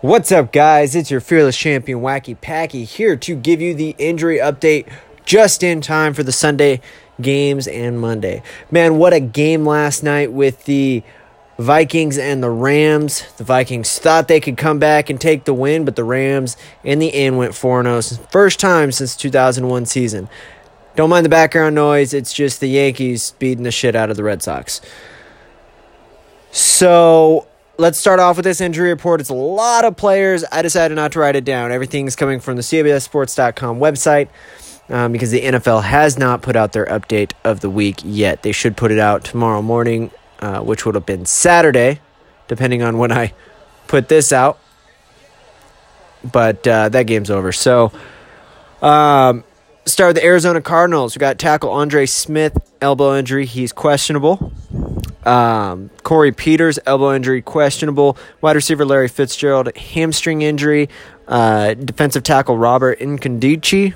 What's up, guys? It's your fearless champion, Wacky Packy, here to give you the injury update just in time for the Sunday games and Monday. Man, what a game last night with the Vikings and the Rams. The Vikings thought they could come back and take the win, but the Rams in the end went 4 0. First time since 2001 season. Don't mind the background noise, it's just the Yankees beating the shit out of the Red Sox. So, let's start off with this injury report. It's a lot of players. I decided not to write it down. Everything's coming from the CBSSports.com website um, because the NFL has not put out their update of the week yet. They should put it out tomorrow morning, uh, which would have been Saturday, depending on when I put this out. But uh, that game's over. So, um, start with the Arizona Cardinals. We got tackle Andre Smith, elbow injury. He's questionable. Um, Corey Peters, elbow injury, questionable. Wide receiver Larry Fitzgerald, hamstring injury. Uh, defensive tackle Robert Nkemdiche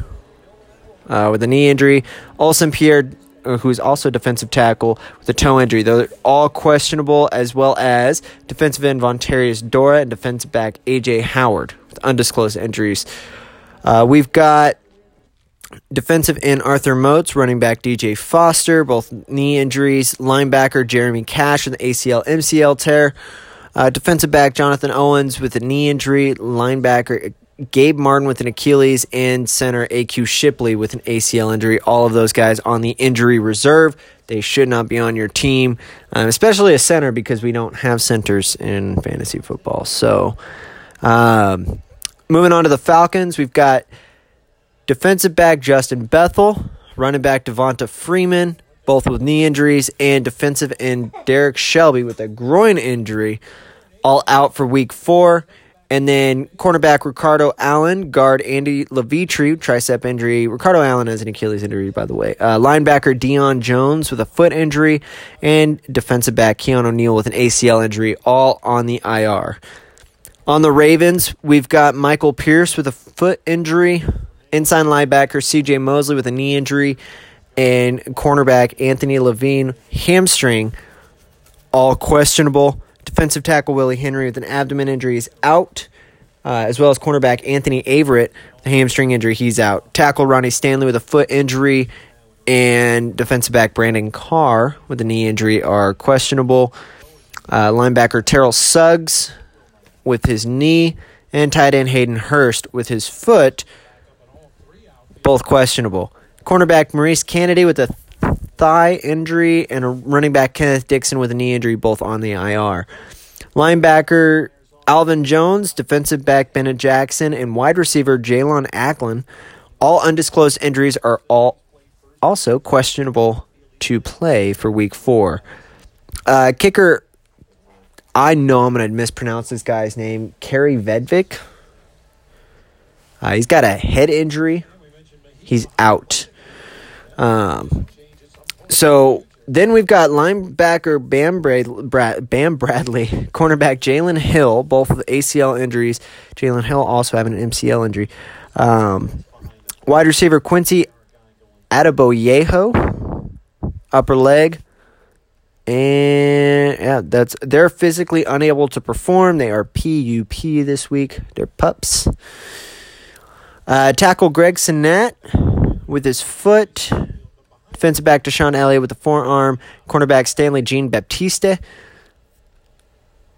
uh, with a knee injury. Olsen Pierre, uh, who's also defensive tackle with a toe injury. They're all questionable, as well as defensive end Vontarius Dora and defensive back AJ Howard with undisclosed injuries. Uh, we've got defensive end Arthur Moats, running back DJ Foster, both knee injuries. Linebacker Jeremy Cash with an ACL MCL tear. Uh, defensive back Jonathan Owens with a knee injury. Linebacker Gabe Martin with an Achilles, and center AQ Shipley with an ACL injury. All of those guys on the injury reserve. They should not be on your team, um, especially a center because we don't have centers in fantasy football. So, um, moving on to the Falcons, we've got defensive back Justin Bethel, running back Devonta Freeman, both with knee injuries, and defensive end Derrick Shelby with a groin injury, all out for week four. And then cornerback Ricardo Allen, guard Andy Levitre, tricep injury. Ricardo Allen has an Achilles injury, by the way. Uh, linebacker Deion Jones with a foot injury, and defensive back Keon O'Neal with an ACL injury, all on the IR. On the Ravens, we've got Michael Pierce with a foot injury, inside linebacker CJ Mosley with a knee injury, and cornerback Anthony Levine hamstring, all questionable. Defensive tackle Willie Henry with an abdomen injury is out, uh, as well as cornerback Anthony Averett with a hamstring injury. He's out. Tackle Ronnie Stanley with a foot injury, and defensive back Brandon Carr with a knee injury are questionable. Uh, linebacker Terrell Suggs with his knee, and tight end Hayden Hurst with his foot, both questionable. Cornerback Maurice Canady with a thigh injury and a running back Kenneth Dixon with a knee injury, both on the IR. Linebacker Alvin Jones, defensive back Bennett Jackson, and wide receiver Jalon Acklin. All undisclosed injuries are all also questionable to play for week four. Uh, kicker, I know I'm going to mispronounce this guy's name, Kerry Vedvik. Uh, he's got a head injury. He's out. Um, so then we've got linebacker Bam, Brad, Bam Bradley, cornerback Jalen Hill, both with ACL injuries. Jalen Hill also having an MCL injury. Um, wide receiver Quincy Adeboyeho, upper leg. And yeah, that's they're physically unable to perform. They are PUP this week. They're pups. Uh, tackle Greg Sinnett with his foot. Defensive back DeShon Elliott with the forearm. Cornerback Stanley Jean Baptiste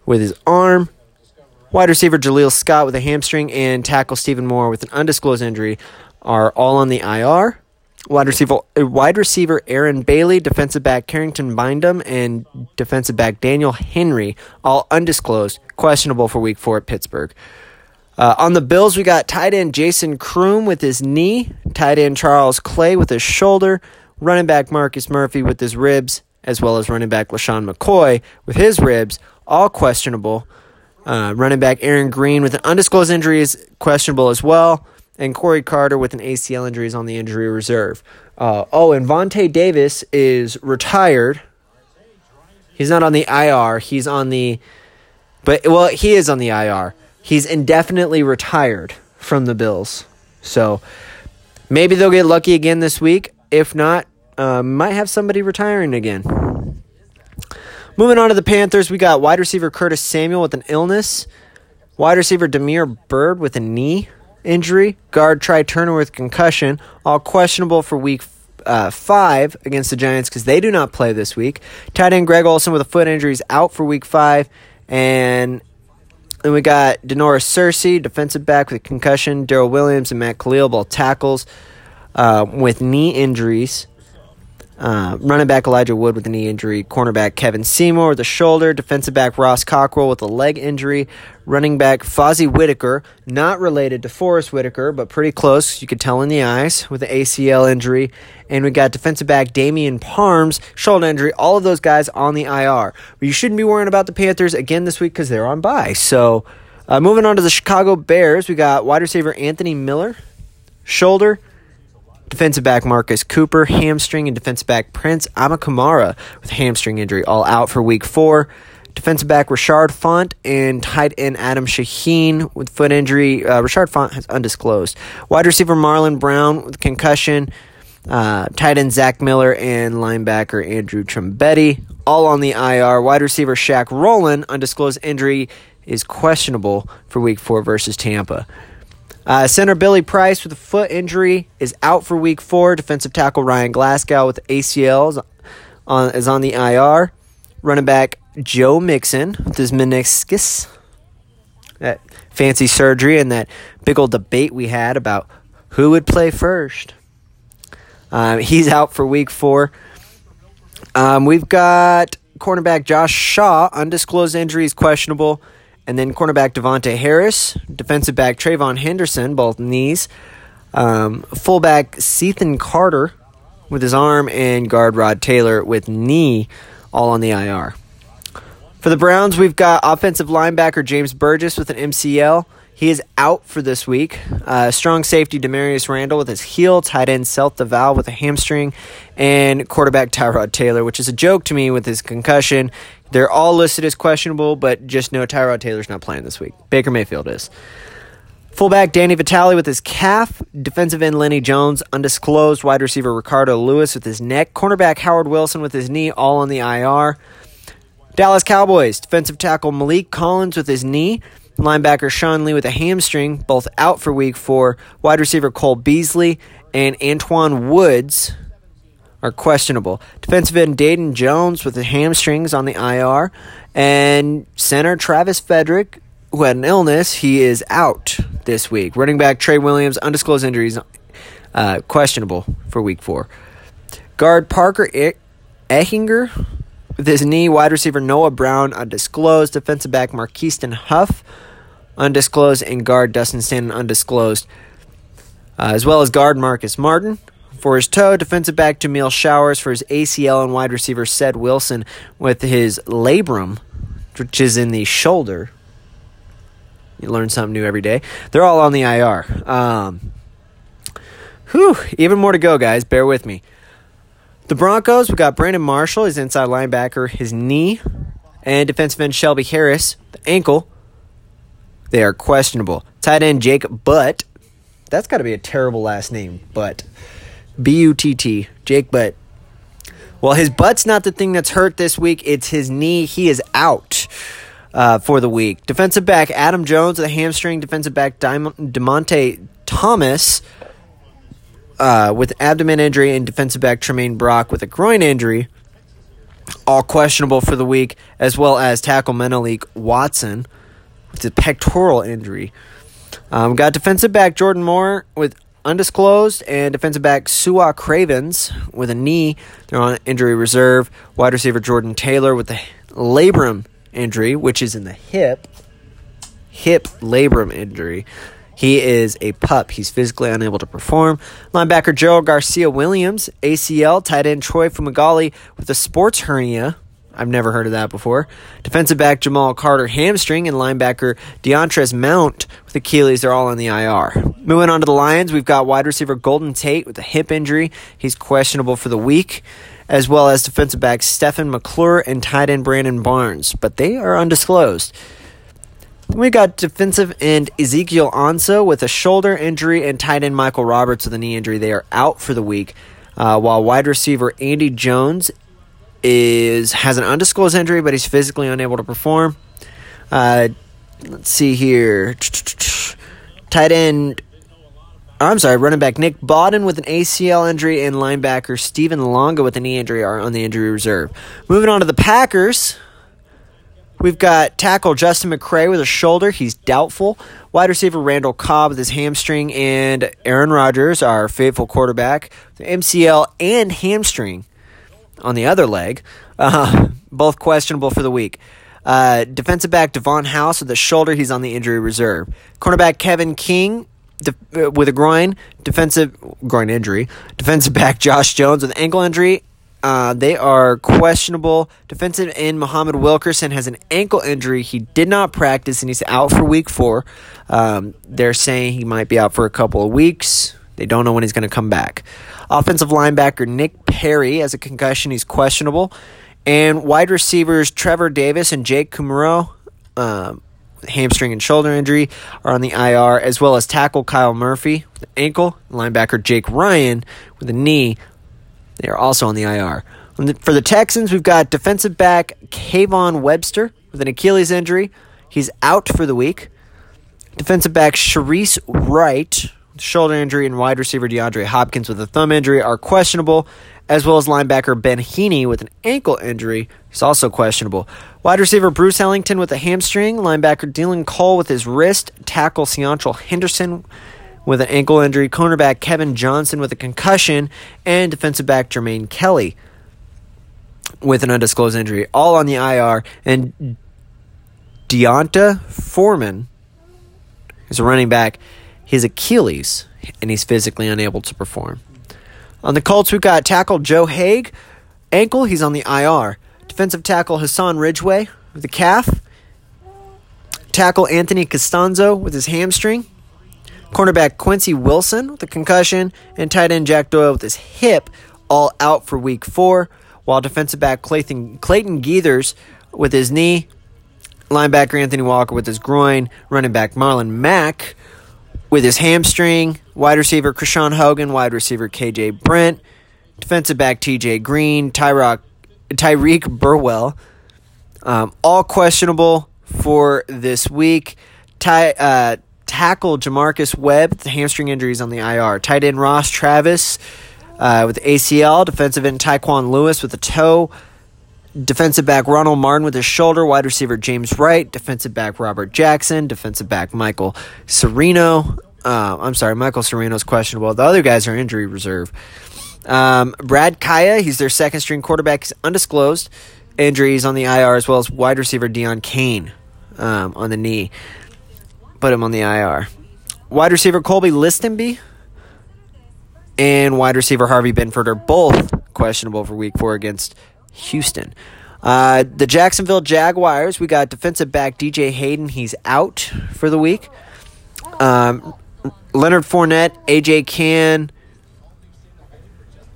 with his arm. Wide receiver Jaleel Scott with a hamstring and tackle Stephen Moore with an undisclosed injury are all on the IR. Wide receiver, uh, wide receiver Aaron Bailey, defensive back Carrington Bindum, and defensive back Daniel Henry, all undisclosed, questionable for week four at Pittsburgh. Uh, on the Bills, we got tight end Jason Croom with his knee, tight end Charles Clay with his shoulder, running back Marcus Murphy with his ribs, as well as running back LeSean McCoy with his ribs, all questionable. Uh, running back Aaron Green with an undisclosed injury is questionable as well. And Corey Carter with an ACL injury is on the injury reserve. Uh, oh, and Vontae Davis is retired. He's not on the IR. He's on the, but well, he is on the IR. He's indefinitely retired from the Bills. So maybe they'll get lucky again this week. If not, uh, might have somebody retiring again. Moving on to the Panthers, we got wide receiver Curtis Samuel with an illness. Wide receiver Damiere Byrd with a knee injury. Guard Trai Turner with concussion. All questionable for week uh, five against the Giants because they do not play this week. Tight end Greg Olsen with a foot injury is out for week five. And then we got Da'Norris Searcy, defensive back with concussion. Daryl Williams and Matt Kalil, both tackles uh, with knee injuries. Uh, running back Elijah Wood with a knee injury, cornerback Kevin Seymour with a shoulder, defensive back Ross Cockrell with a leg injury, running back Fozzie Whitaker, not related to Forest Whitaker, but pretty close, you could tell in the eyes, with an ACL injury. And we got defensive back Damian Parms, shoulder injury, all of those guys on the IR. But you shouldn't be worrying about the Panthers again this week because they're on bye. So uh, moving on to the Chicago Bears, we got wide receiver Anthony Miller, shoulder, Defensive back Marcus Cooper, hamstring, and defensive back Prince Amukamara with hamstring injury, all out for week four. Defensive back Rashard Fant and tight end Adam Shaheen with foot injury. Uh, Rashard Fant has undisclosed. Wide receiver Marlon Brown with concussion. Uh, tight end Zach Miller and linebacker Andrew Trumbetti all on the IR. Wide receiver Shaq Rowland, undisclosed injury, is questionable for week four versus Tampa. Uh, center Billy Price with a foot injury is out for week four. Defensive tackle Ryan Glasgow with ACLs is on, is on the IR. Running back Joe Mixon with his meniscus. That fancy surgery and that big old debate we had about who would play first. Um, he's out for week four. Um, we've got cornerback Josh Shaw, undisclosed injuries questionable. And then cornerback Devonte Harris, defensive back Trayvon Henderson, both knees. Um, fullback Cethan Carter with his arm, and guard Rod Taylor with knee, all on the IR. For the Browns, we've got offensive linebacker James Burgess with an MCL. He is out for this week. Uh, strong safety Damarious Randall with his heel, tight end Seth DeVal with a hamstring, and quarterback Tyrod Taylor, which is a joke to me with his concussion. They're all listed as questionable, but just know Tyrod Taylor's not playing this week. Baker Mayfield is. Fullback Danny Vitale with his calf. Defensive end Lenny Jones, undisclosed. Wide receiver Ricardo Lewis with his neck. Cornerback Howard Wilson with his knee, all on the IR. Dallas Cowboys. Defensive tackle Malik Collins with his knee. Linebacker Sean Lee with a hamstring, both out for week four. Wide receiver Cole Beasley and Antoine Woods are questionable. Defensive end Dayton Jones with the hamstrings on the IR. And center Travis Frederick, who had an illness, he is out this week. Running back Trey Williams, undisclosed injuries, uh, questionable for week four. Guard Parker Ehinger with his knee. Wide receiver Noah Brown, undisclosed. Defensive back Marqueston Huff, undisclosed. And guard Dustin Stanton, undisclosed. Uh, as well as guard Marcus Martin. For his toe, defensive back Jameill Showers. For his ACL and wide receiver Ced Wilson with his labrum, which is in the shoulder. You learn something new every day. They're all on the IR. Um, whew, even more to go, guys. Bear with me. The Broncos, we got Brandon Marshall, his inside linebacker, his knee, and defensive end Shelby Harris, the ankle. They are questionable. Tight end Jake Butt. That's got to be a terrible last name, Butt. B U T T, Jake Butt. Well, his butt's not the thing that's hurt this week. It's his knee. He is out uh, for the week. Defensive back Adam Jones with a hamstring. Defensive back Demonte Thomas uh, with abdomen injury, and defensive back Tramaine Brock with a groin injury. All questionable for the week, as well as tackle Menelik Watson with a pectoral injury. Um, got defensive back Jordan Moore with undisclosed, and defensive back Su'a Cravens with a knee. They're on injury reserve. Wide receiver Jordan Taylor with the labrum injury, which is in the hip. Hip labrum injury. He is a pup. He's physically unable to perform. Linebacker Gerald Garcia Williams, ACL. Tight end Troy Fumagalli with a sports hernia. I've never heard of that before. Defensive back Jamal Carter hamstring and linebacker Deontrez Mount with Achilles. They're all on the IR. Moving on to the Lions, we've got wide receiver Golden Tate with a hip injury. He's questionable for the week, as well as defensive back Stephen McClure and tight end Brandon Barnes, but they are undisclosed. We got defensive end Ezekiel Ansah with a shoulder injury and tight end Michael Roberts with a knee injury. They are out for the week. Uh, while wide receiver Andy Jones is has an undisclosed injury, but he's physically unable to perform. Uh, let's see here. Tight end. I'm sorry, running back Nick Bawden with an ACL injury and linebacker Stephen Longa with a knee injury are on the injury reserve. Moving on to the Packers. We've got tackle Justin McCray with a shoulder. He's doubtful. Wide receiver Randall Cobb with his hamstring. And Aaron Rodgers, our faithful quarterback, MCL and hamstring on the other leg. Uh, both questionable for the week. Uh, defensive back Davon House with a shoulder. He's on the injury reserve. Cornerback Kevin King de- uh, with a groin. Defensive groin injury. Defensive back Josh Jones with ankle injury. Uh, they are questionable. Defensive end Muhammad Wilkerson has an ankle injury. He did not practice and he's out for week four. Um, they're saying he might be out for a couple of weeks. They don't know when he's going to come back. Offensive linebacker Nick Perry has a concussion. He's questionable. And wide receivers Trevor Davis and Jake Kumerow, um, hamstring and shoulder injury, are on the IR, as well as tackle Kyle Murphy with an ankle, linebacker Jake Ryan with a knee. They are also on the IR. For the Texans, we've got defensive back Kayvon Webster with an Achilles injury. He's out for the week. Defensive back Shareece Wright, shoulder injury, and wide receiver DeAndre Hopkins with a thumb injury are questionable as well as linebacker Ben Heeney with an ankle injury. He's also questionable. Wide receiver Bruce Ellington with a hamstring, linebacker Dylan Cole with his wrist, tackle Seantrel Henderson with an ankle injury, cornerback Kevin Johnson with a concussion, and defensive back Jermaine Kelly with an undisclosed injury, all on the IR. And D'Onta Foreman is a running back, his Achilles, and he's physically unable to perform. On the Colts, we've got tackle Joe Haeg. Ankle, he's on the IR. Defensive tackle Hassan Ridgeway with the calf. Tackle Anthony Castonzo with his hamstring. Cornerback Quincy Wilson with a concussion. And tight end Jack Doyle with his hip, all out for week four. While defensive back Clayton, Clayton Geathers with his knee. Linebacker Anthony Walker with his groin. Running back Marlon Mack with his hamstring. Wide receiver Krishawn Hogan, wide receiver KJ Brent, defensive back TJ Green, Tyrock, Tyreek Burwell, um, all questionable for this week. Ty, uh, tackle Jamarcus Webb, the hamstring injuries on the IR. Tight end Ross Travis uh, with ACL. Defensive end Tyquan Lewis with a toe. Defensive back Ronald Martin with his shoulder. Wide receiver James Wright. Defensive back Robert Jackson. Defensive back Michael Sereno. Uh, I'm sorry, Michael Sereno's questionable. The other guys are injury reserve. Um, Brad Kaaya, he's their second string quarterback. He's undisclosed. Injuries on the IR as well as wide receiver Deon Cain um, on the knee. Put him on the IR. Wide receiver Colby Listenby and wide receiver Harvey Benford are both questionable for week four against Houston. Uh, the Jacksonville Jaguars, we got defensive back DJ Hayden. He's out for the week. Um, Leonard Fournette, AJ Cann,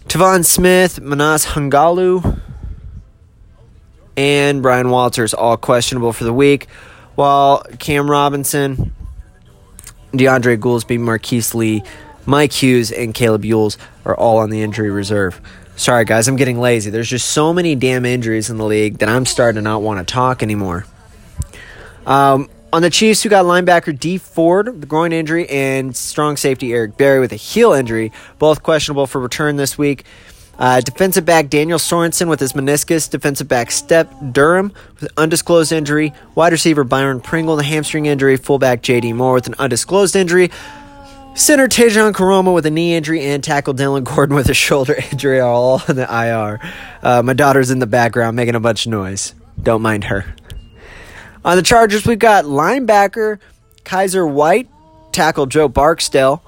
Tavon Smith, Manas Hungalu, and Brian Walters all questionable for the week, while Cam Robinson, DeAndre Goolsby, Marquise Lee, Mike Hughes, and Caleb Yules are all on the injury reserve. Sorry, guys, I'm getting lazy. There's just so many damn injuries in the league that I'm starting to not want to talk anymore. Um, on the Chiefs, who got linebacker D. Ford, the groin injury, and strong safety Eric Berry with a heel injury, both questionable for return this week. Uh, defensive back Daniel Sorensen with his meniscus. Defensive back Step Durham with undisclosed injury. Wide receiver Byron Pringle, the hamstring injury. Fullback J.D. Moore with an undisclosed injury. Center Tejan Koroma with a knee injury and tackle Dylan Gordon with a shoulder injury are all in the IR. Uh, my daughter's in the background making a bunch of noise. Don't mind her. On the Chargers, we've got linebacker Kyzir White, tackle Joe Barksdale,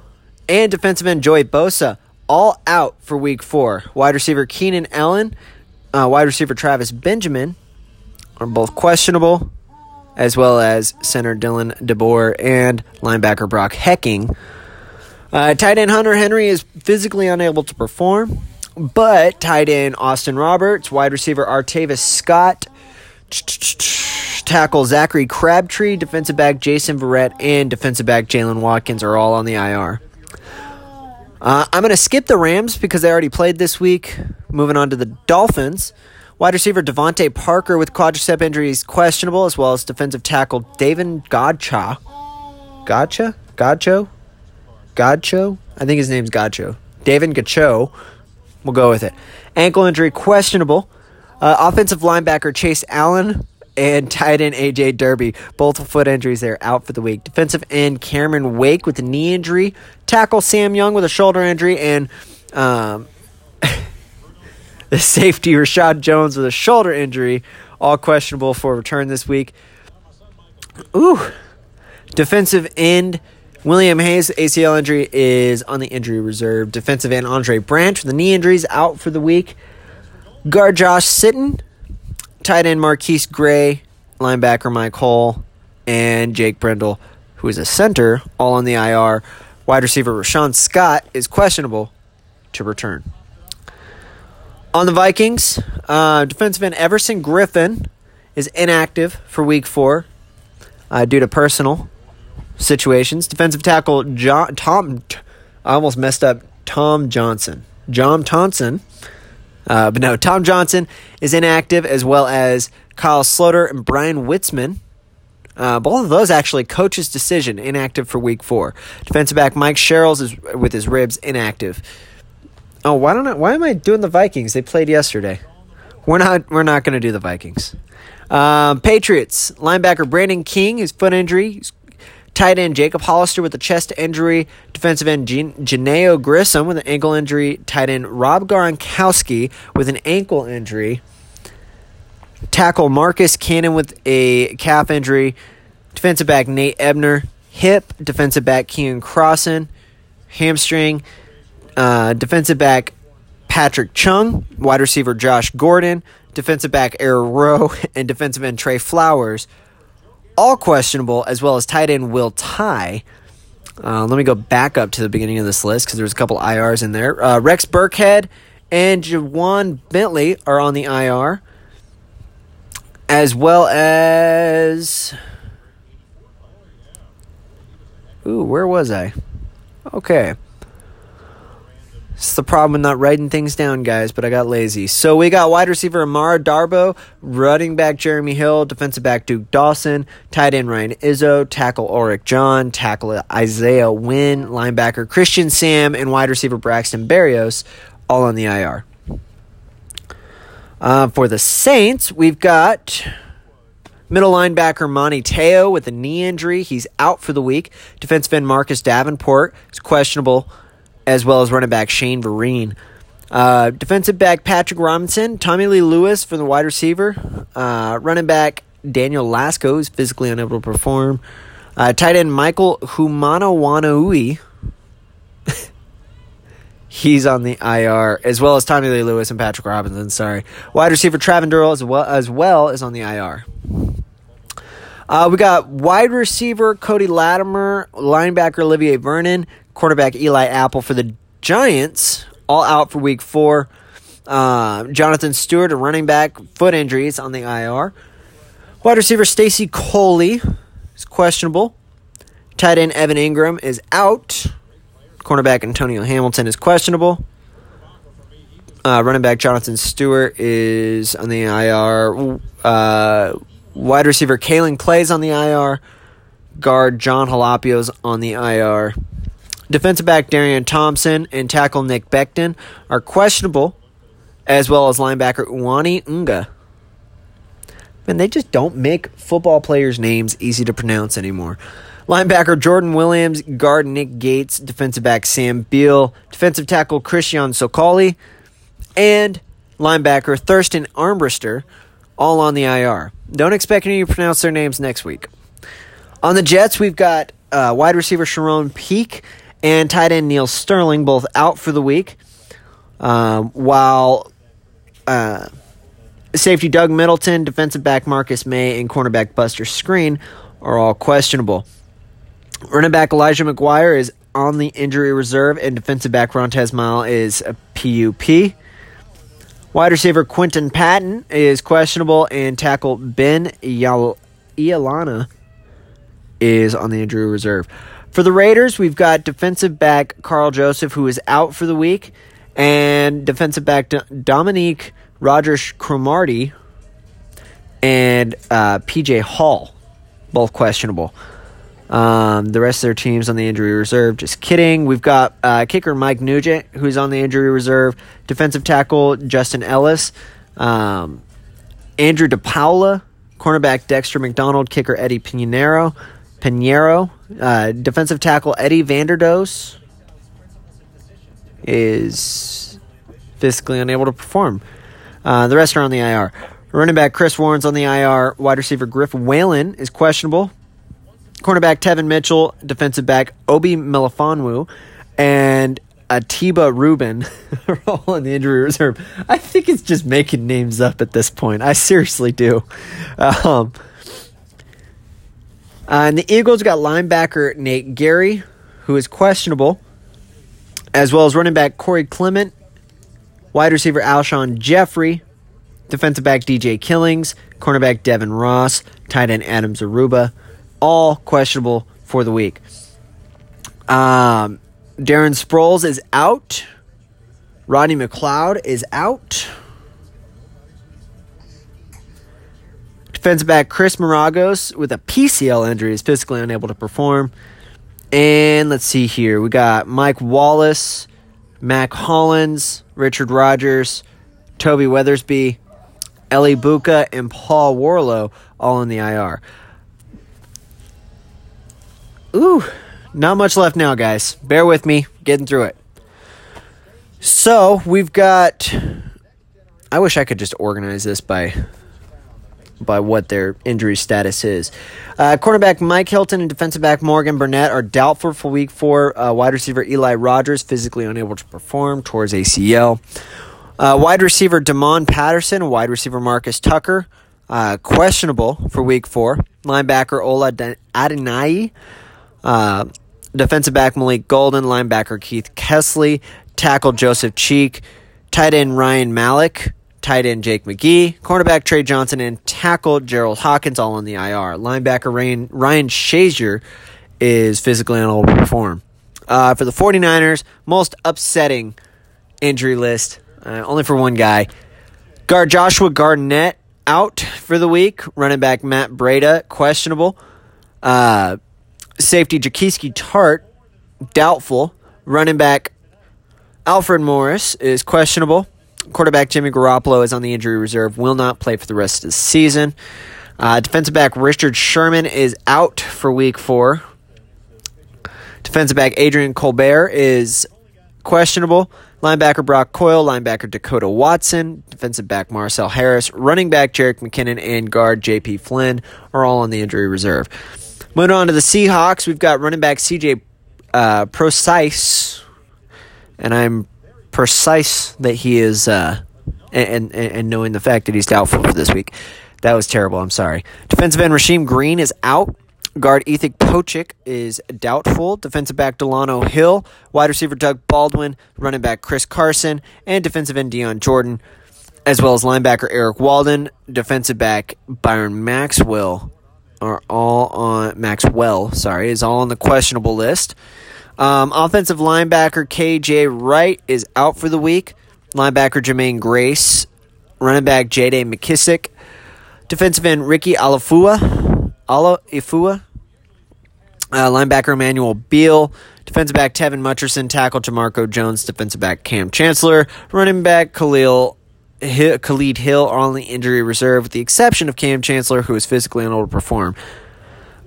and defensive end Joey Bosa all out for week four. Wide receiver Keenan Allen, uh, wide receiver Travis Benjamin are both questionable, as well as center Dylan DeBoer and linebacker Brock Hecking uh, tight end Hunter Henry is physically unable to perform, but tight end Austin Roberts, wide receiver Artavis Scott, tackle Zachary Crabtree, defensive back Jason Verrett, and defensive back Jalen Watkins are all on the IR. Uh, I'm going to skip the Rams because they already played this week. Moving on to the Dolphins. Wide receiver DeVante Parker with quadricep injuries questionable, as well as defensive tackle David Godcha. Gotcha? Godcho? Godcho? I think his name's Godcho. David Gacho. We'll go with it. Ankle injury questionable. Uh, offensive linebacker Chase Allen and tight end AJ Derby, both foot injuries. They're out for the week. Defensive end Cameron Wake with a knee injury. Tackle Sam Young with a shoulder injury. And um, the safety Rashad Jones with a shoulder injury. All questionable for return this week. Ooh. Defensive end William Hayes, ACL injury, is on the injury reserve. Defensive end Andre Branch, with the knee injuries, out for the week. Guard Josh Sitton, tight end Marquise Gray, linebacker Mike Hall, and Jake Brendel, who is a center, all on the IR. Wide receiver Rashawn Scott is questionable to return. On the Vikings, uh, defensive end Everson Griffen is inactive for week four uh, due to personal situations. Defensive tackle John, Tom, I almost messed up. Tom Johnson, John Thompson, uh, but no, Tom Johnson is inactive as well as Kyle Sloter and Bryan Witzmann. Uh, both of those actually coach's decision inactive for week four. Defensive back Mike Sherrills is with his ribs inactive. Oh, why don't I, why am I doing the Vikings? They played yesterday. We're not we're not going to do the Vikings. Um, Patriots linebacker Brandon King his foot injury. He's Tight end Jacob Hollister with a chest injury. Defensive end Geneo Grissom with an ankle injury. Tight end Rob Gronkowski with an ankle injury. Tackle Marcus Cannon with a calf injury. Defensive back Nate Ebner. Hip. Defensive back Kean Crossan. Hamstring. Uh, defensive back Patrick Chung. Wide receiver Josh Gordon. Defensive back Eric Rowe. And defensive end Trey Flowers all questionable, as well as tight end Will Tye. Uh, let me go back up to the beginning of this list because there's a couple IRs in there. Uh, Rex Burkhead and Ja'Whaun Bentley are on the IR, as well as. Ooh, where was I? Okay. It's the problem with not writing things down, guys, but I got lazy. So we got wide receiver Amara Darboh, running back Jeremy Hill, defensive back Duke Dawson, tight end Ryan Izzo, tackle Ulrich John, tackle Isaiah Wynn, linebacker Christian Sam, and wide receiver Braxton Berrios, all on the IR. Uh, for the Saints, we've got Middle linebacker Manti Te'o with a knee injury. He's out for the week. Defensive end Marcus Davenport is questionable as well as running back Shane Vereen. Uh, defensive back Patrick Robinson, Tommy Lee Lewis for the wide receiver, uh, running back Daniel Lasco is physically unable to perform. Uh, tight end Michael Hoomanawanui. He's on the IR, as well as Tommy Lee Lewis and Patrick Robinson. Sorry. Wide receiver Travin Durrell as well, as well is on the IR. Uh, we got wide receiver Cody Latimer, linebacker Olivier Vernon, quarterback Eli Apple for the Giants, all out for week four. Uh, Jonathan Stewart, a running back, foot injuries on the IR. Wide receiver Stacy Coley is questionable. Tight end Evan Ingram is out. Cornerback Antonio Hamilton is questionable. Uh, running back Jonathan Stewart is on the IR. Uh, wide receiver Kalen Clay's on the IR. Guard John Halapio's on the IR. Defensive back Darian Thompson and tackle Nick Becton are questionable, as well as linebacker Uwani Unga. Man, they just don't make football players' names easy to pronounce anymore. Linebacker Jordan Williams, guard Nick Gates, defensive back Sam Beal, defensive tackle Christian Sokoli, and linebacker Thurston Armbrister, all on the IR. Don't expect any to pronounce their names next week. On the Jets, we've got uh, wide receiver Sharon Peak and tight end Neal Sterling, both out for the week, um, while uh, safety Doug Middleton, defensive back Marcus May, and cornerback Buster Skrine are all questionable. Running back Elijah McGuire is on the injury reserve, and defensive back Rontez Mile is a PUP. Wide receiver Quinton Patton is questionable, and tackle Ben Ialana is on the injury reserve. For the Raiders, we've got defensive back Karl Joseph, who is out for the week, and defensive back Dominique Rogers Cromartie, and uh, PJ Hall, both questionable. Um, the rest of their teams on the injury reserve. Just kidding. We've got uh, kicker Mike Nugent, who's on the injury reserve. Defensive tackle Justin Ellis. Um, Andrew DePaola. Cornerback Dexter McDonald. Kicker Eddie Pinheiro. Pinheiro. Uh, defensive tackle Eddie Vanderdoes is physically unable to perform. Uh, the rest are on the IR. Running back Chris Warren's on the IR. Wide receiver Griff Whalen is questionable. Cornerback Tevin Mitchell, defensive back Obi Melifonwu, and Atiba Rubin are all on the injury reserve. I think it's just making names up at this point. I seriously do. Um, uh, and the Eagles got linebacker Nate Gerry, who is questionable, as well as running back Corey Clement, wide receiver Alshon Jeffery, defensive back DJ Killings, cornerback Devin Ross, tight end Adam Zaruba all questionable for the week. Um, Darren Sproles is out. Rodney McLeod is out. Defensive back Chris Maragos with a PCL injury is physically unable to perform. And let's see here. We got Mike Wallace, Mack Hollins, Richard Rogers, Toby Weathersby, Ellie Buka, and Paul Warlow all in the IR. Ooh, not much left now, guys. Bear with me, getting through it. So we've got. I wish I could just organize this by by what their injury status is. Uh, cornerback Mike Hilton and defensive back Morgan Burnett are doubtful for week four. Uh, wide receiver Eli Rogers physically unable to perform towards ACL. Uh, wide receiver Damon Patterson, wide receiver Marcus Tucker, uh, questionable for week four. Linebacker Ola Adonai uh, defensive back Malik Golden, linebacker Keith Kesley, tackle Joseph Cheek, tight end Ryan Malik, tight end Jake McGee, cornerback Trey Johnson, and tackle Gerald Hawkins all on the IR. Linebacker Ryan, Ryan Shazier is physically unable to perform. Uh, for the 49ers, most upsetting injury list, uh, only for one guy. Guard Joshua Garnett out for the week. Running back Matt Breida, questionable. Uh, Safety Jaquiski Tartt, doubtful. Running back Alfred Morris is questionable. Quarterback Jimmy Garoppolo is on the injury reserve, will not play for the rest of the season. Uh, defensive back Richard Sherman is out for week four. Defensive back Adrian Colbert is questionable. Linebacker Brock Coyle, linebacker Dakota Watson, defensive back Marcel Harris, running back Jerick McKinnon, and guard J.P. Flynn are all on the injury reserve. Moving on to the Seahawks, we've got running back CJ uh, and I'm precise that he is, uh, and, and, and knowing the fact that he's doubtful for this week. That was terrible. I'm sorry. Defensive end Rasheem Green is out. Guard Ethic Pocic is doubtful. Defensive back Delano Hill. Wide receiver Doug Baldwin. Running back Chris Carson. And defensive end Dion Jordan. As well as linebacker Eric Walden. Defensive back Byron Maxwell are all on Maxwell, sorry, is all on the questionable list. Um, offensive linebacker KJ Wright is out for the week. Linebacker Jermaine Grace, running back J.D. McKissick, defensive end Ricky Alafua, Alafua, uh, linebacker Emmanuel Beal, defensive back Tevin Mutcherson, tackle Jamarco Jones, defensive back Kam Chancellor, running back Khalil Khalid Hill. Are on the injury reserve, with the exception of Kam Chancellor, who is physically unable to perform.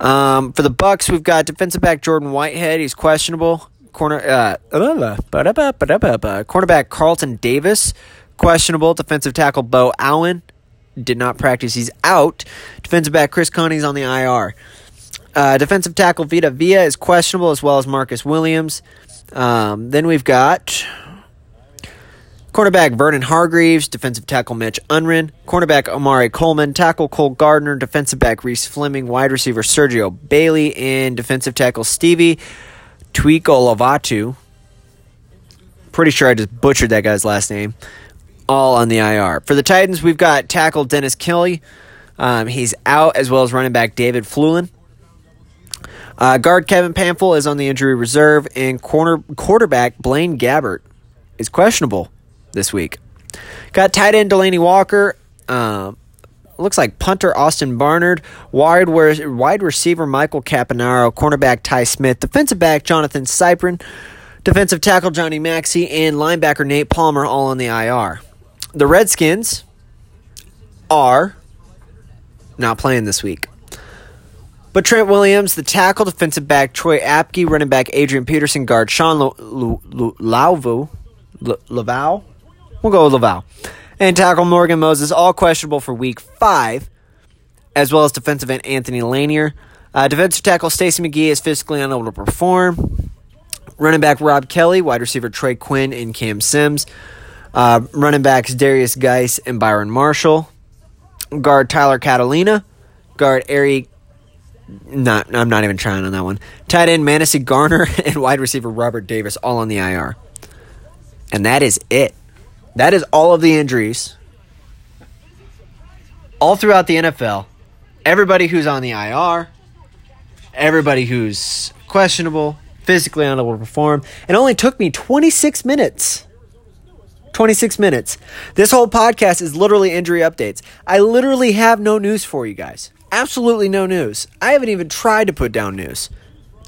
Um, for the Bucks, we've got defensive back Jordan Whitehead. He's questionable. Corner, uh, cornerback Carlton Davis, questionable. Defensive tackle Bo Allen did not practice. He's out. Defensive back Chris Coney's on the IR. Uh, defensive tackle Vita Villa is questionable, as well as Marcus Williams. Um, then we've got Cornerback Vernon Hargreaves, defensive tackle Mitch Unrein, cornerback Omari Coleman, tackle Cole Gardner, defensive back Reese Fleming, wide receiver Sergio Bailey, and defensive tackle Stevie Tuikolovatu. Pretty sure I just butchered that guy's last name. All on the IR. For the Titans, we've got tackle Dennis Kelly. Um, he's out, as well as running back David Fluellen. Uh, guard Kevin Pamphile is on the injury reserve, and corner quarterback Blaine Gabbert is questionable this week. Got tight end Delanie Walker. Um, looks like punter Austin Barnard, wide, wide receiver Michael Campanaro, cornerback Ty Smith, defensive back Jonathan Cyprien, defensive tackle Johnny Maxey, and linebacker Nate Palmer all on the IR. The Redskins are not playing this week. But Trent Williams, the tackle, defensive back Troy Apke, running back Adrian Peterson, guard Sean Lauvu, Laval, we'll go with Laval, and tackle Morgan Moses, all questionable for week five, as well as defensive end Anthony Lanier. Uh, defensive tackle Stacy McGee is physically unable to perform. Running back Rob Kelly, wide receiver Trey Quinn, and Cam Sims. Uh, running backs Darius Geis and Byron Marshall. Guard Tyler Catalina. Guard Eric not, I'm not even trying on that one. Tight end Manasseh Garner and wide receiver Robert Davis all on the IR. And that is it. That is all of the injuries. All throughout the NFL. Everybody who's on the IR, everybody who's questionable, physically unable to perform. It only took me 26 minutes. 26 minutes. This whole podcast is literally injury updates. I literally have no news for you guys absolutely no news. I haven't even tried to put down news.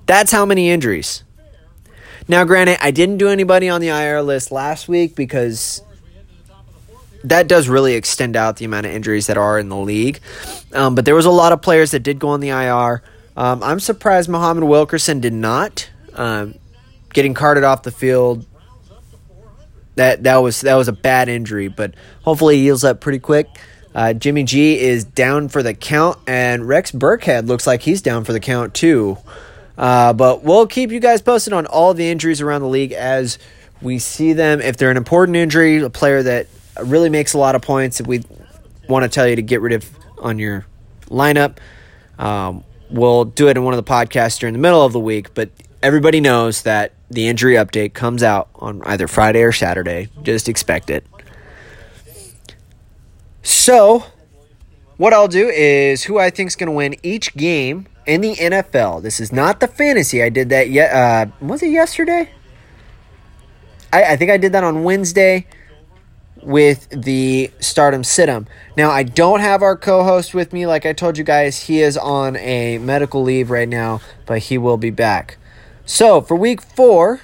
That's how many injuries. Now, granted, I didn't do anybody on the IR list last week because that does really extend out the amount of injuries that are in the league. Um, but there was a lot of players that did go on the IR. Um, I'm surprised Muhammad Wilkerson did not. Um, getting carted off the field. That that was that was a bad injury, but hopefully he heals up pretty quick. Uh, Jimmy G is down for the count, and Rex Burkhead looks like he's down for the count too. Uh, but we'll keep you guys posted on all the injuries around the league as we see them. If they're an important injury, a player that really makes a lot of points, if we want to tell you to get rid of on your lineup, um, we'll do it in one of the podcasts during the middle of the week. But everybody knows that the injury update comes out on either Friday or Saturday. Just expect it. So, what I'll do is who I think is going to win each game in the NFL. This is not the fantasy. I did that yet. Uh, was it yesterday? I, I think I did that on Wednesday with the Stardom Situm. Now, I don't have our co host with me. Like I told you guys, he is on a medical leave right now, but he will be back. So, for week four,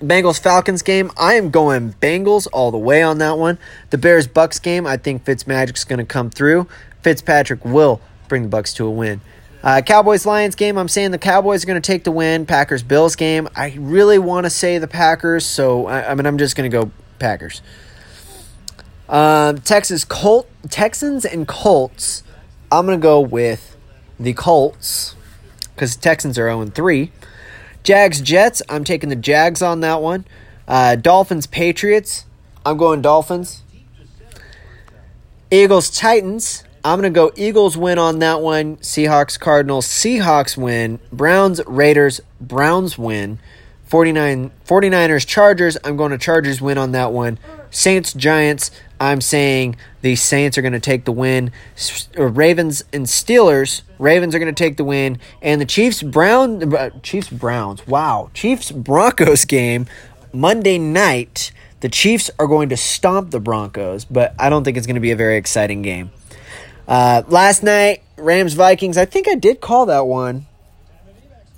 Bengals Falcons game, I am going Bengals all the way on that one. The Bears Bucks game, I think Fitzmagic's going to come through. Fitzpatrick will bring the Bucks to a win. Uh, Cowboys Lions game, I'm saying the Cowboys are going to take the win. Packers Bills game, I really want to say the Packers, so I, I mean I'm just going to go Packers. Um, Texas Colt Texans and Colts, I'm to go with the Colts because Texans are 0 3. Jags Jets, I'm taking the Jags on that one. Uh, Dolphins Patriots, I'm going Dolphins. Eagles Titans, I'm going to go Eagles win on that one. Seahawks Cardinals, Seahawks win. Browns Raiders, Browns win. 49 49ers Chargers, I'm going to Chargers win on that one. Saints Giants, I'm saying the Saints are going to take the win. Ravens and Steelers. Ravens are going to take the win, and the Chiefs Brown uh, Chiefs Browns. Wow, Chiefs Broncos game Monday night. The Chiefs are going to stomp the Broncos, but I don't think it's going to be a very exciting game. Uh, last night, Rams Vikings. I think I did call that one,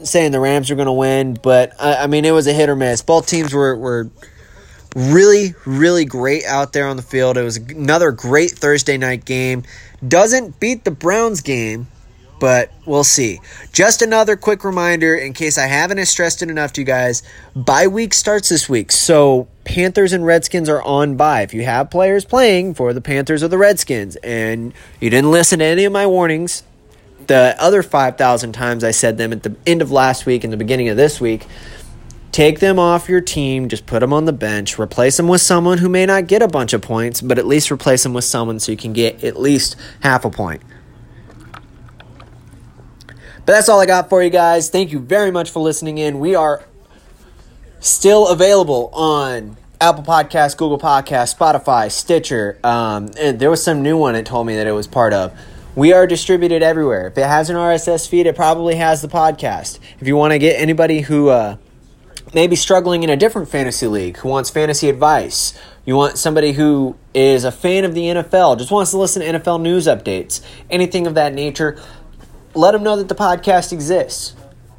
saying the Rams are going to win, but I, I mean it was a hit or miss. Both teams were were really, really great out there on the field. It was another great Thursday night game. Doesn't beat the Browns game, but we'll see. Just another quick reminder in case I haven't stressed it enough to you guys. Bye week starts this week. So Panthers and Redskins are on bye. If you have players playing for the Panthers or the Redskins and you didn't listen to any of my warnings, the other 5,000 times I said them at the end of last week and the beginning of this week, Take them off your team, just put them on the bench, replace them with someone who may not get a bunch of points, but at least replace them with someone so you can get at least half a point. But that's all I got for you guys. Thank you very much for listening in. We are still available on Apple Podcasts, Google Podcasts, Spotify, Stitcher. Um, and there was some new one it told me that it was part of. We are distributed everywhere. If it has an RSS feed, it probably has the podcast. If you want to get anybody who uh, maybe struggling in a different fantasy league who wants fantasy advice, You want somebody who is a fan of the NFL, just wants to listen to NFL news updates, anything of that nature, let them know that the podcast exists.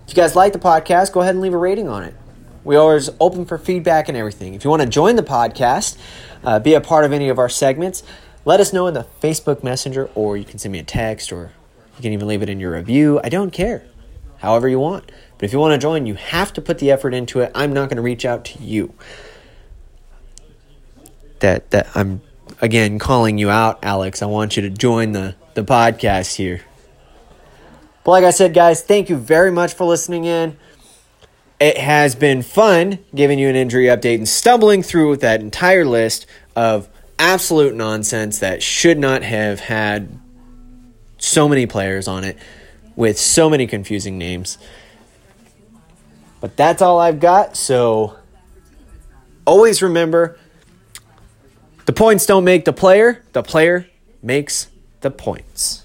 If you guys like the podcast, go ahead and leave a rating on it. We always open for feedback and everything. If you want to join the podcast, uh, be a part of any of our segments, let us know in the Facebook Messenger, or you can send me a text, or you can even leave it in your review. I don't care. However you want. But if you want to join, you have to put the effort into it. I'm not going to reach out to you. That that I'm again calling you out, Alex. I want you to join the the podcast here. But like I said, guys, thank you very much for listening in. It has been fun giving you an injury update and stumbling through that entire list of absolute nonsense that should not have had so many players on it with so many confusing names. But that's all I've got. So always remember the points don't make the player, the player makes the points.